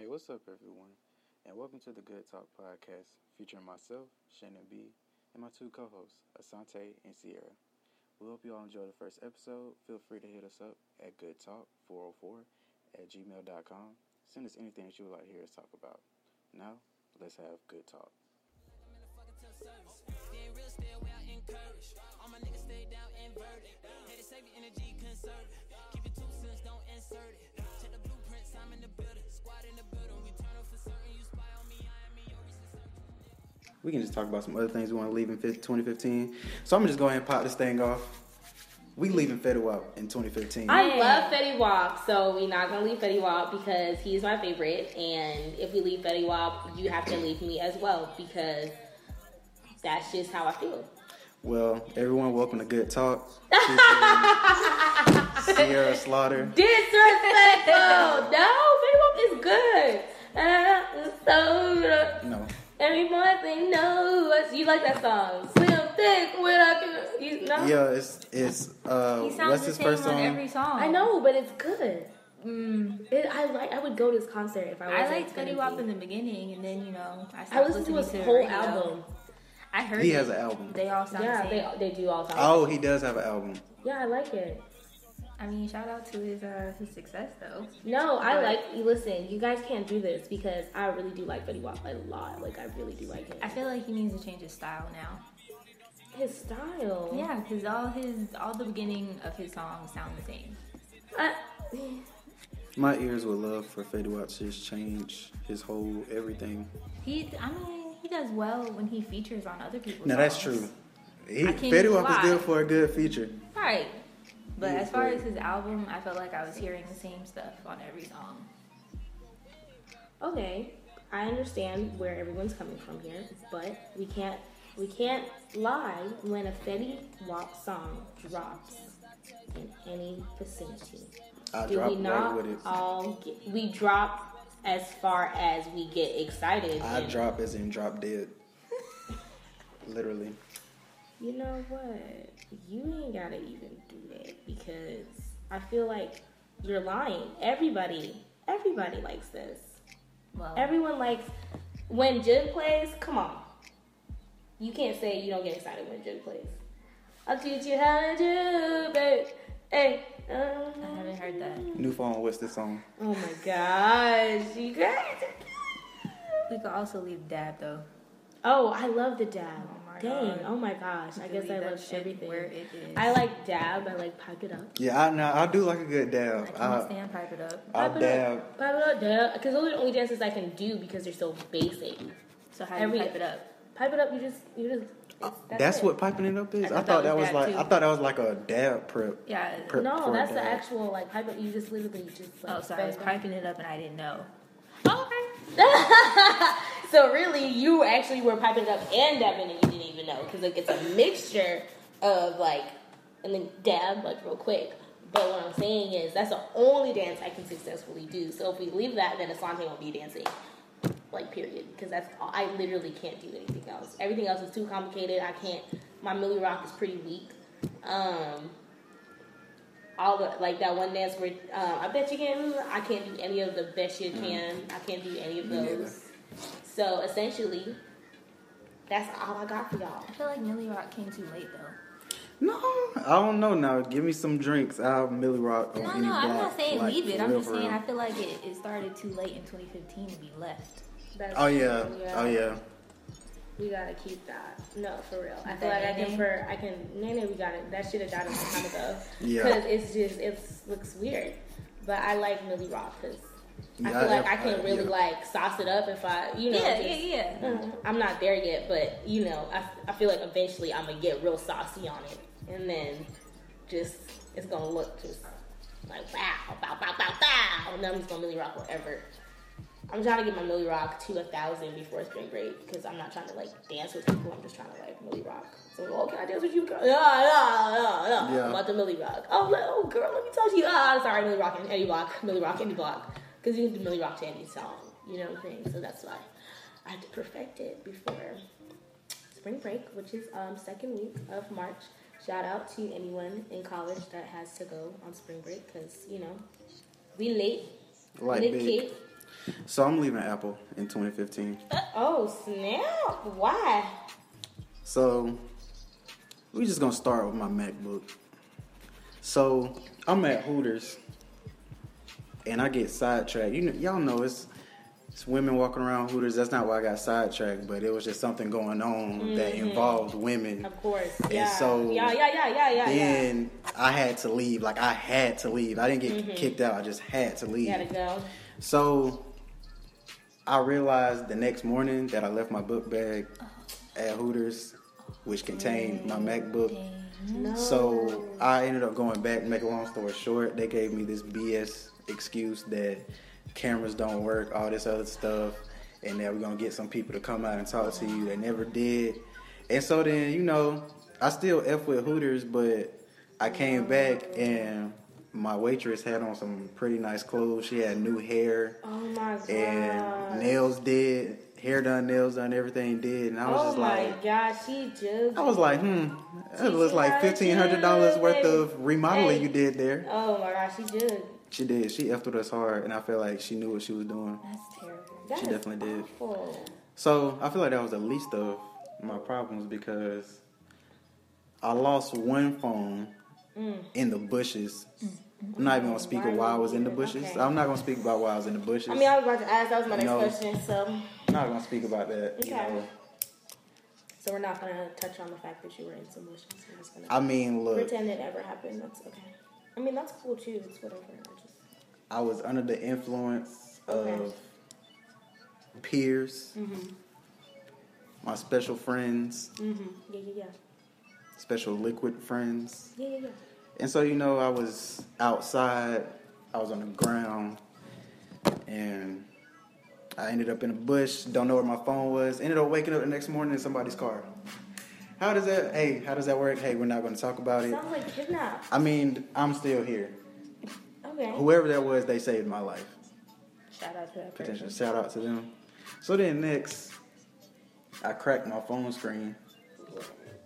Hey, what's up, everyone? And welcome to the Good Talk podcast featuring myself, Shannon B, and my two co hosts, Asante and Sierra. We hope you all enjoy the first episode. Feel free to hit us up at goodtalk404 at gmail.com. Send us anything that you would like to hear us talk about. Now, let's have good talk. Keep two cents, don't insert it. Check the blueprints, I'm in the building. We can just talk about some other things we want to leave in 2015. So I'm going to just go ahead and pop this thing off. We leaving Fetty Wap in 2015. I love Fetty Wap, so we're not gonna leave Fetty Wap because he's my favorite. And if we leave Fetty Wap, you have to leave me as well because that's just how I feel. Well, everyone, welcome to Good Talk. Sierra Slaughter. Disrespectful. no, Fetty Wap is good. Uh, so No. Every morning knows you like that song. Slim thick when I can. You know. Yeah, it's it's uh He sounds what's the his same first on song? every song. I know, but it's good. Mm, It, I like. I would go to his concert if I was. I liked Fetty Wap in the beginning, and then you know I stopped I listened to his whole radio. album. I heard He it. has an album. They all sound Yeah, the they same. they do all sound. Oh, he does have an album. Yeah, I like it. I mean, shout out to his uh, his success though. No, I like. Listen, you guys can't do this because I really do like Fetty Wap a lot. Like I really do like him. I feel like he needs to change his style now. his style. Yeah, because all his all the beginning of his songs sound the same. I, My ears would love for Fetty Wap to just change his whole everything. He, I mean, he does well when he features on other people's. No, that's songs. true. He, I Fetty Wap is lie. good for a good feature. Right. But as far as his album, I felt like I was hearing the same stuff on every song. okay, I understand where everyone's coming from here, but we can't we can't lie when a Fetty Wap song drops in any vicinity. I Do dropped we right not with it. all get, we drop as far as we get excited? I and- drop as in drop dead. Literally. You know what? You ain't gotta even do that because I feel like you're lying. Everybody, everybody likes this. Well, Everyone likes when Jid plays. Come on, you can't say you don't get excited when Jid plays. I'll teach you how to do, babe. Hey. I Uh, haven't heard that. New phone, what's this song? oh my gosh, you guys. We could also leave dab though. Oh, I love the dab. Oh my Dang. God. Oh my gosh. I We guess I love shit everything. where it is. I like dab. I like pipe it up. Yeah, I know. I do like a good I dab. can't I, stand pipe it up. I Pipe it dab. up, pipe it up, dab. Because those are the only dances I can do because they're so basic. So how do Every- you pipe it up? Pipe it up, you just, you just. it's- uh, That's, what piping it up is. I, thought thought that that was was like. too. I thought that was like a dab prep. Yeah. prep No, for a that's the actual like pipe it. You just literally just. Like, Oh, so I was piping it up and I didn't know. Oh, So really, you actually were piping up and dabbing, and you didn't even know because like it's a mixture of like, and then dab like real quick. But what I'm saying is that's the only dance I can successfully do. So if we leave that, then Asante won't be dancing. Like period, because that's all, I literally can't do anything else. Everything else is too complicated. I can't. My Milly Rock is pretty weak. Um, all the like that one dance where um, I bet you can. I can't do any of the best you can. I can't do any of those. So essentially, that's all I got for y'all. I feel like Milly Rock came too late though. No, I don't know. Now, give me some drinks. I'll have Milly Rock on No, any no, I'm not saying like, leave it. I'm just saying. I feel like it, it started too late in 2015 to be left. That's Oh yeah. true, Oh yeah. We gotta keep that. No, for real. I That feel like I can. For I can. Nene, we got it. That should have died a long time ago. Yeah. Because it's just it looks weird. But I like Milly Rock because I Yeah, feel like I, I- can I- really yeah. like sauce it up if I, you know. yeah, just- yeah, yeah. Uh, I'm not there yet, but you know, I, I feel like eventually I'm gonna get real saucy on it, and then just it's gonna look just like wow, bow, bow, bow, bow, and then I'm just gonna Milly Rock whatever. I'm trying to get my Milly Rock to a thousand before spring break because I'm not trying to like dance with people. I'm just trying to like Milly Rock. So, oh, can I dance with you, girl? Yeah, yeah, yeah, yeah. Yeah. I'm about to Milly Rock. Oh, le- oh, girl, let me touch you. Ah, sorry, Milly Rock and Eddie Block, Milly Rock, Eddie Block, because you can do Milly Rock to any song. You know what I'm saying? So that's why I had to perfect it before spring break, which is um second week of March. Shout out to anyone in college that has to go on spring break because you know we late, Like lit big. kid. So I'm leaving Apple in 2015. Oh snap! Why? So we're just gonna start with my MacBook. So I'm at Hooters, and I get sidetracked. You know, y'all know it's it's women walking around Hooters. That's not why I got sidetracked, but it was just something going on that mm-hmm. involved women. Of course. And Yeah. so yeah, yeah, yeah, yeah, yeah. Then I had to leave. Like I had to leave. I didn't get mm-hmm. kicked out. I just had to leave. yeah. Gotta go. So I realized the next morning that I left my book bag at Hooters, which contained my mm-hmm. MacBook. No. So I ended up going back. Make a long story short, they gave me this BS excuse that cameras don't work, all this other stuff, and that we're gonna get some people to come out and talk to you. They never did. And so then, you know, I still f with Hooters, but I came back and my waitress had on some pretty nice clothes. She had new hair Oh my god. and nails did, hair done, nails done, everything did, and I was oh just my like. god, she just. I was like, hmm, that looks like fifteen hundred dollars worth of remodeling Hey. you did there. Oh my god, she just. She did. She effed with us hard, and I feel like she knew what she was doing. That's terrible. That's definitely did. awful. So I feel like that was the least of my problems because I lost one phone mm. in the bushes. I'm not even gonna speak of why I was in the bushes. Okay. I'm not gonna speak about why I was in the bushes. I mean, I was about to ask. That was my next No. question. So, I'm not gonna speak about that. You Okay. know. so we're not gonna touch on the fact that you were in some bushes. We're just gonna I mean, look, pretend it never happened. That's okay. I mean, that's cool too. It's whatever. I just. I was under the influence of Okay. peers, Mhm. my special friends, Mhm. Yeah, yeah, yeah. special liquid friends. Yeah, yeah, yeah. And so, you know, I was outside, I was on the ground, and I ended up in a bush, don't know where my phone was, ended up waking up the next morning in somebody's car. How does that, hey, how does that work? Hey, we're not going to talk about it. Sounds like kidnap. I mean, I'm still here. Okay. Whoever that was, they saved my life. Shout out to that Potential person. shout out to them. So then next, I cracked my phone screen.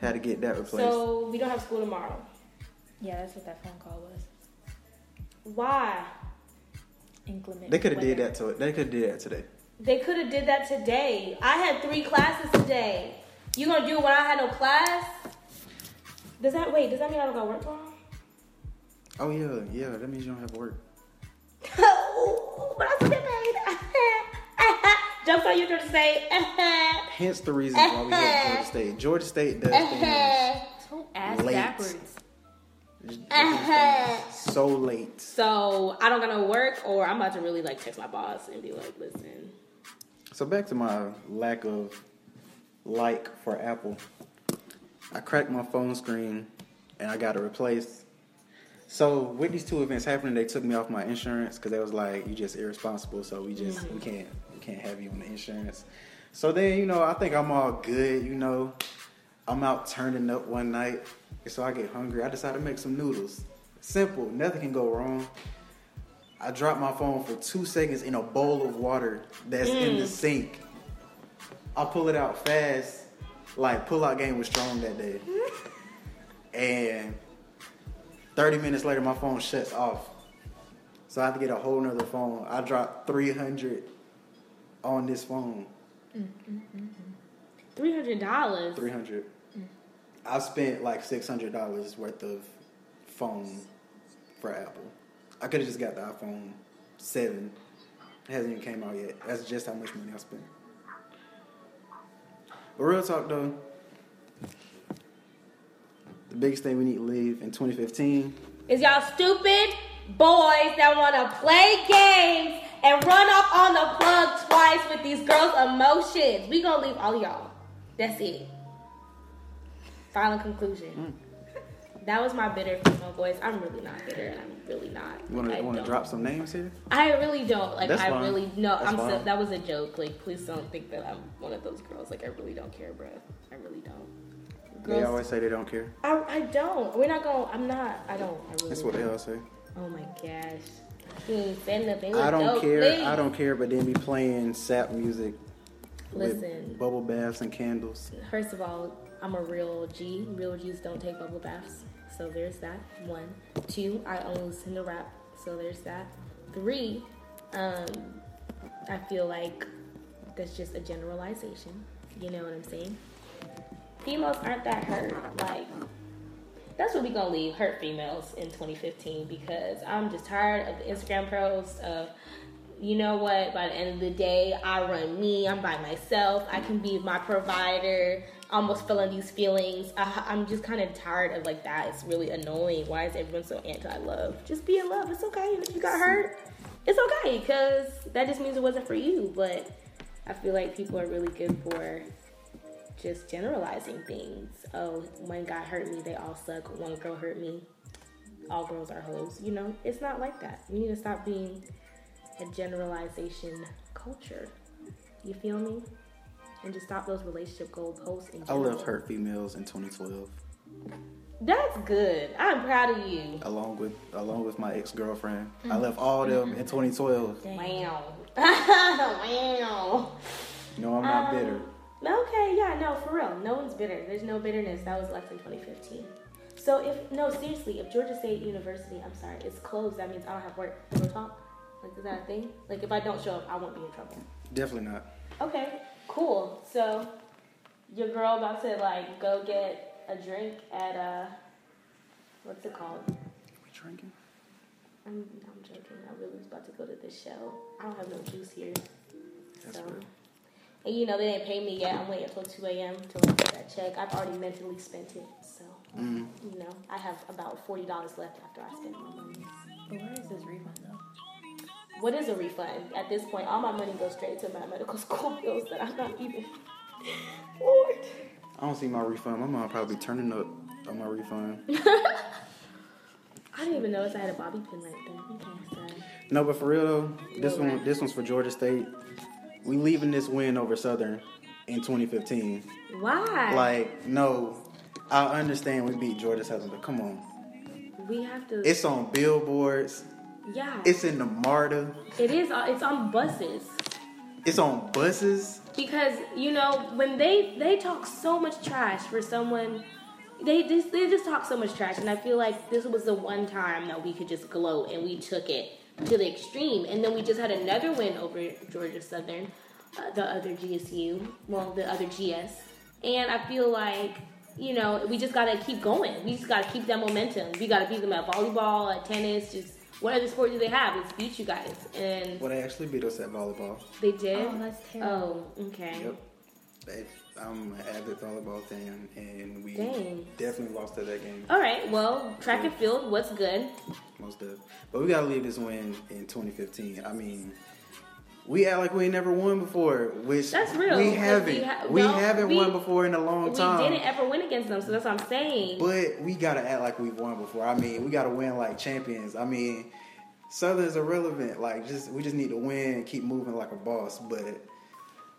Had to get that replaced. So we don't have school tomorrow. Yeah, that's what that phone call was. Why? Inclement. they could have did that to it. They could have did that today. They could have did that today. I had three classes today. You gonna do it when I had no class? Does that wait? Does that mean I don't got work tomorrow? Oh yeah, yeah. That means you don't have work. but I still get paid. Jokes on you, Georgia State. Hence the reason why we hate Georgia State. Georgia State does things So ass Late. backwards. they do so late. so I don't got no work, or I'm about to really like text my boss and be like, listen. So back to my lack of like for Apple. I cracked my phone screen and I got it replaced. So with these two events happening, they took me off my insurance because they was like, "You just irresponsible, so we just we mm-hmm. can't we can't have you on the insurance." So then you know I think I'm all good. You know, I'm out turning up one night, and so I get hungry. I decide to make some noodles. Simple, nothing can go wrong. I drop my phone for two seconds in a bowl of water that's in the mm. sink. I pull it out fast, like pull out game was strong that day. And 30 minutes later, my phone shuts off. So I have to get a whole nother phone. I dropped 300 on this phone. Three hundred dollars. 300. I spent like $600 worth of phone for Apple. I could have just got the iPhone 7. It hasn't even came out yet. That's just how much money I spent. But real talk though, the biggest thing we need to leave in 2015 Is y'all stupid boys that want to play games and run off on the plug twice with these girls' emotions? We gonna leave all y'all. That's it. Final conclusion. Mm. That was my bitter female voice. I'm really not bitter. I'm really not. You want to want to drop some names here? I really don't. Like That's I fine. really no. That's I'm so, that was a joke. Like please don't think that I'm one of those girls. Like I really don't care, bro. I really don't. They always say they don't care. I, I don't. We're not going. I'm not. I don't. I really. That's what they don't. all say. Oh my gosh. He ain't said nothing. I don't Dope, care. please. I don't care. But then be playing sap music Listen. with bubble baths and candles. First of all, I'm a real G. Real G's don't take bubble baths. So there's that. One. Two, I listen to rap. So there's that. Three, um, I feel like that's just a generalization. You know what I'm saying? Females aren't that hurt. Like, that's what we gonna leave hurt females in 2015 because I'm just tired of the Instagram posts of, you know what? By the end of the day, I run me. I'm by myself. I can be my provider. Almost feeling these feelings. I, I'm just kind of tired of like that. It's really annoying. Why is everyone so anti-love? Just be in love. It's okay. If you got hurt, it's okay because that just means it wasn't for you. But I feel like people are really good for just generalizing things. Oh, one guy hurt me, they all suck. One girl hurt me, all girls are hoes. You know, it's not like that. You need to stop being a generalization culture. You feel me? And just stop those relationship goalposts. In I left hurt females in 2012, That's good. I'm proud of you. along with along with my ex girlfriend. I left all them in 2012. Wow. wow. No, I'm not Um, bitter. Okay, yeah, no, for real. No one's bitter. There's no bitterness. That was left in 2015. So if no, seriously, if Georgia State University, I'm sorry, it's closed, that means I don't have work. Real talk. Like, is that a thing? Like, if I don't show up, I won't be in trouble. Definitely not. Okay, cool. So your girl about to like go get a drink at uh, what's it called? We drinking? I'm, I'm joking. I really was about to go to this show. I don't have no juice here. That's so. real. And you know they didn't pay me yet. I'm waiting until 2 a.m. to get that check. I've already mentally spent it, so Mm. you know I have about forty dollars left after I spend my money. But where is this refund though? What is a refund? At this point, all my money goes straight to my medical school bills that I'm not even. Lord. I don't see my refund. My mom probably turning up on my refund. I didn't even notice I had a bobby pin right there. Okay. No, but for real though, this Well, one right. this one's for Georgia State. We leaving this win over Southern in 2015. Why? Like, no, I understand we beat Georgia Southern, but come on. we have to. It's on billboards. Yeah. It's in the MARTA. it is. uh, It's on buses. It's on buses. because you know when they they talk so much trash for someone they just they just talk so much trash and i feel like this was the one time that we could just gloat and we took it to the extreme and then we just had another win over georgia southern uh, the other gsu well the other gs and i feel like you know we just gotta keep going we just gotta keep that momentum we gotta beat them at volleyball at tennis just what other sport do they have let's beat you guys and Well, they actually beat us at volleyball. they did Oh, that's terrible. oh okay Yep. They, I'm an avid volleyball fan, and we Dang. definitely lost to that game. All right. Well, track and field. What's good? Most of. But we gotta leave this win in 2015. I mean, we act like we ain't never won before, which That's real, We haven't. we ha- we haven't we- won before in a long time. We didn't ever win against them, so that's what I'm saying. But we gotta act like we've won before. I mean, we gotta win like champions. I mean, Southern's irrelevant. Like, just we just need to win and keep moving like a boss. But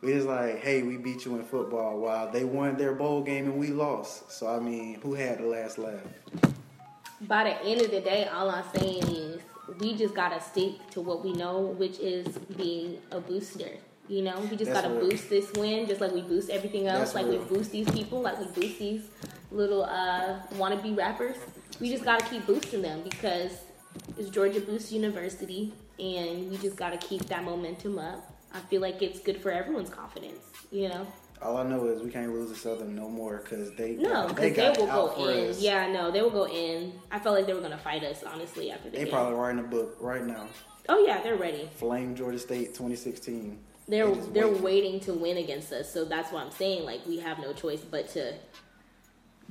we just like, hey, we beat you in football while they won their bowl game and we lost. So I mean, who had the last laugh? By the end of the day, all I'm saying is we just gotta stick to what we know, which is being a booster. You know, we just That's gotta real. boost this win, just like we boost everything else. That's like real. we boost these people, like we boost these little uh, wannabe rappers. We just gotta keep boosting them because it's Georgia Boost University, and we just gotta keep that momentum up. I feel like it's good for everyone's confidence. You know. All I know is we can't lose to Southern no more because they No, they they, will go in. us. Yeah, no, they will go in. I felt like they were gonna fight us, honestly, after the They game. probably writing a book right now. oh yeah, they're ready. Flame Georgia State 2016. They're they they're wait. waiting to win against us. So that's what I'm saying. Like we have no choice but to.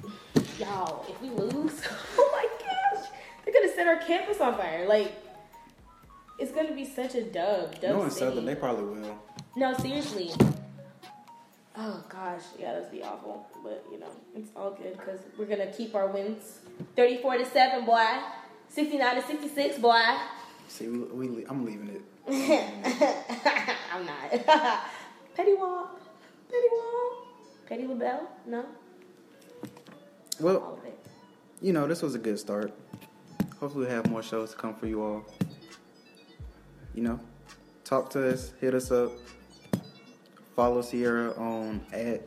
Y'all, if we lose, oh my gosh, they're gonna set our campus on fire. Like it's gonna be such a dub. Dub Knowing city. Southern, they probably will. No, seriously. Oh gosh, yeah, that'd be awful. But you know, it's all good because we're gonna keep our wins. Thirty-four to seven, boy. Sixty-nine to sixty-six, boy. See, we, we I'm leaving it. I'm not. Petty Wall, Petty Wall, Petty LaBelle. No, Well, of it. you know, this was a good start. Hopefully, we have more shows to come for you all. You know, talk to us, hit us up. Follow Sierra on at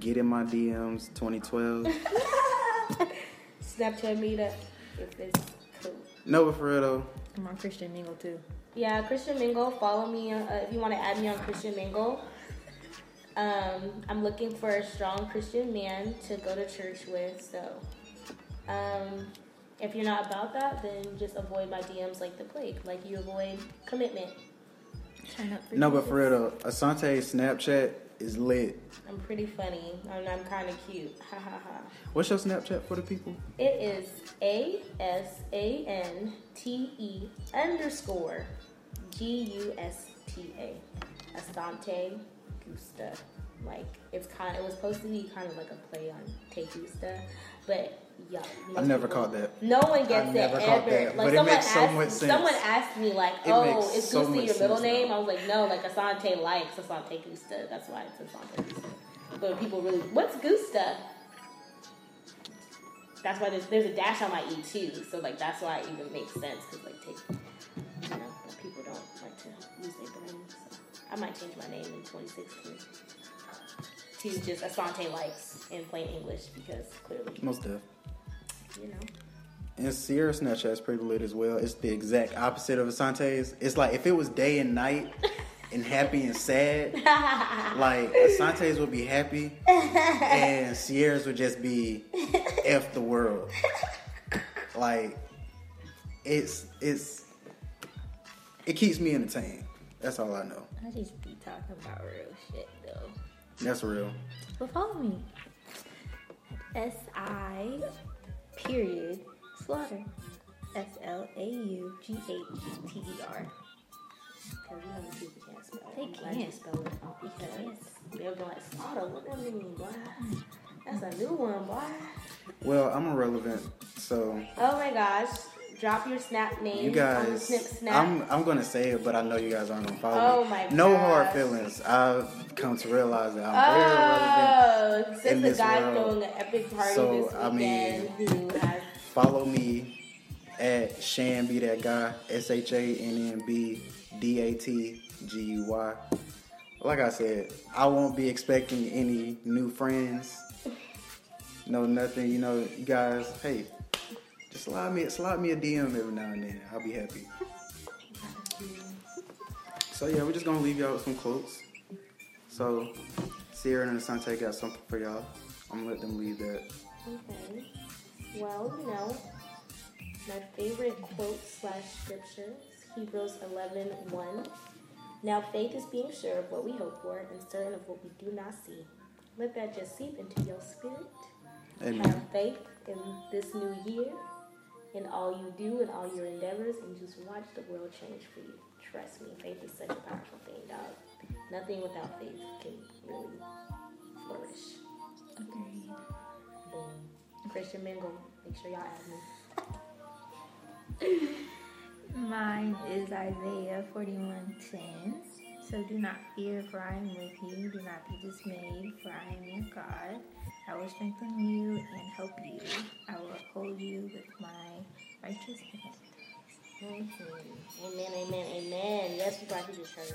Get in My DMs 2012. Snapchat meetup if it's cool. no, but for real though, I'm on Christian Mingle too. Yeah, Christian Mingle. Follow me uh, if you want to add me on Christian Mingle. Um, I'm looking for a strong Christian man to go to church with. So, um, if you're not about that, then just avoid my DMs like the plague, like you avoid commitment. Turn up for No, but for real though, Asante Snapchat is lit. I'm pretty funny and I'm kind of cute. Ha ha ha. What's your Snapchat for the people? It is A S A N T E underscore G U S T A. Asante Gusta. Like it's kind. It was supposed to be kind of like a play on Te Gusta, but yeah. I never people- caught that. No one gets I it never ever. caught that, like but it someone makes so asked, much sense. someone asked me like, "Oh, is so Gusta your middle name?" now. I was like, "No, like Asante likes Asante Gusta. That's why it's Asante Gusta." But people really, what's Gusta? That's why there's there's a dash on my E too. So like that's why it even makes sense because like take, you know, but people don't like to use their brain. So I might change my name in 2016 to just Asante likes in plain English because clearly, Most def. You know. And Sierra Snapchat is pretty lit as well. It's the exact opposite of Asante's. It's like if it was day and night and happy and sad, like Asante's would be happy and Sierra's would just be F the world. Like it's it's it keeps me entertained. That's all I know. I just be talking about real shit though. That's real. But follow me. S I period slaughter. S L A U G H T E R. Because you know when people can't spell. They I'm can't. spell it. Because they'll be like, slaughter, what that mean, boy? That's a new one, boy. Well, I'm irrelevant, so Oh my gosh. Drop your snap name you on the guys snip snap. I'm I'm gonna say it, but I know you guys aren't gonna follow Oh me. my No hard feelings. I've come to realize that I'm very irrelevant. Oh, in the this guy world. throwing an epic party So, this I mean, has Follow me at Shan be that guy. S H A N N B D A T G U Y. Like I said, I won't be expecting any new friends. No nothing. You know, you guys. Hey, slide me slide me a DM every now and then. I'll be happy. So yeah, we're just gonna leave y'all with some quotes. So Sierra and Asante got something for y'all. I'm gonna let them leave that. Okay. Well, you know, my favorite quote slash scripture is Hebrews 11 1. Now faith is being sure of what we hope for and certain of what we do not see. Let that just seep into your spirit. Amen. Have faith in this new year, in all you do and all your endeavors, and just watch the world change for you. Trust me, faith is such a powerful thing, dog. Nothing without faith can really flourish. Agreed. Boom. Christian Mingle, make sure y'all add me. Mine is Isaiah 41:10. So do not fear, for I am with you. Do not be dismayed, for I am your God. I will strengthen you and help you. I will uphold you with my righteous hand. Amen, amen, amen. Yes, we you to church.